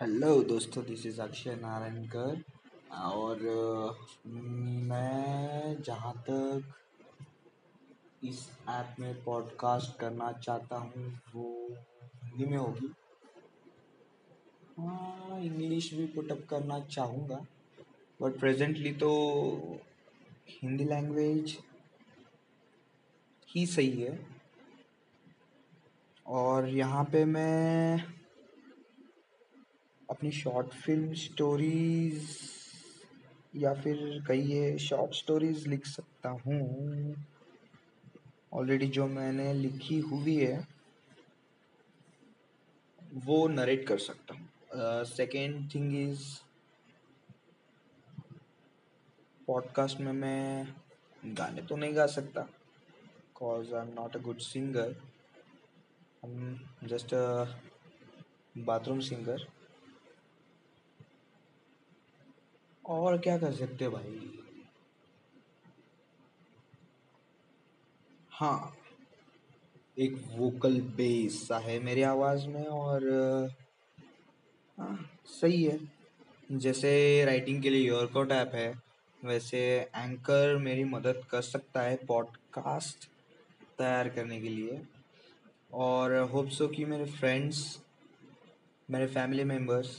Hello दोस्तों this is Akshay Narayankar और मैं जहाँ तक इस ऐप में पॉडकास्ट करना चाहता हूँ, वो हिंदी में होगी। हाँ इंग्लिश भी पुटअप करना चाहूँगा बट प्रेजेंटली तो हिंदी लैंग्वेज ही सही है। और यहाँ पे मैं अपनी शॉर्ट फ़िल्म स्टोरीज या फिर कहिए शॉर्ट स्टोरीज लिख सकता हूँ। ऑलरेडी जो मैंने लिखी हुई है, वो नरेट कर सकता हूँ। सेकेंड थिंग इज़ पॉडकास्ट में मैं गाने तो नहीं गा सकता cause I am not a good singer I am just bathroom singer और क्या कर सकते भाई? हाँ एक वोकल बेस सा है मेरी आवाज़ में और हाँ सही है। जैसे राइटिंग के लिए योरकोट ऐप है, वैसे एंकर मेरी मदद कर सकता है पॉडकास्ट तैयार करने के लिए। और होप सो कि मेरे फ्रेंड्स मेरे फैमिली मेंबर्स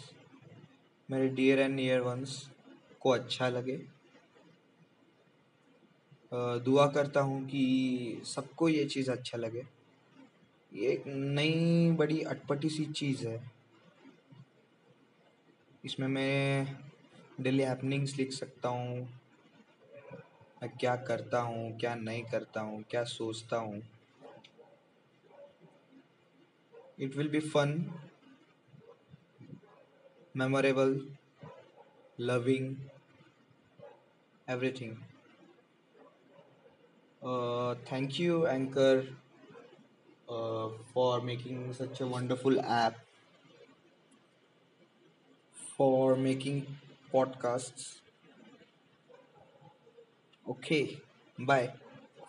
मेरे डियर एंड नियर वंस को अच्छा लगे। दुआ करता हूँ कि सबको ये चीज़ अच्छा लगे। ये एक नई बड़ी अटपटी सी चीज़ है। इसमें मैं डेली हैपनिंग्स लिख सकता हूँ। मैं क्या करता हूँ, क्या नहीं करता हूँ, क्या सोचता हूँ। It will be fun memorable loving everything. Uh, thank you anchor uh, for making such a wonderful app for making podcasts. Okay bye.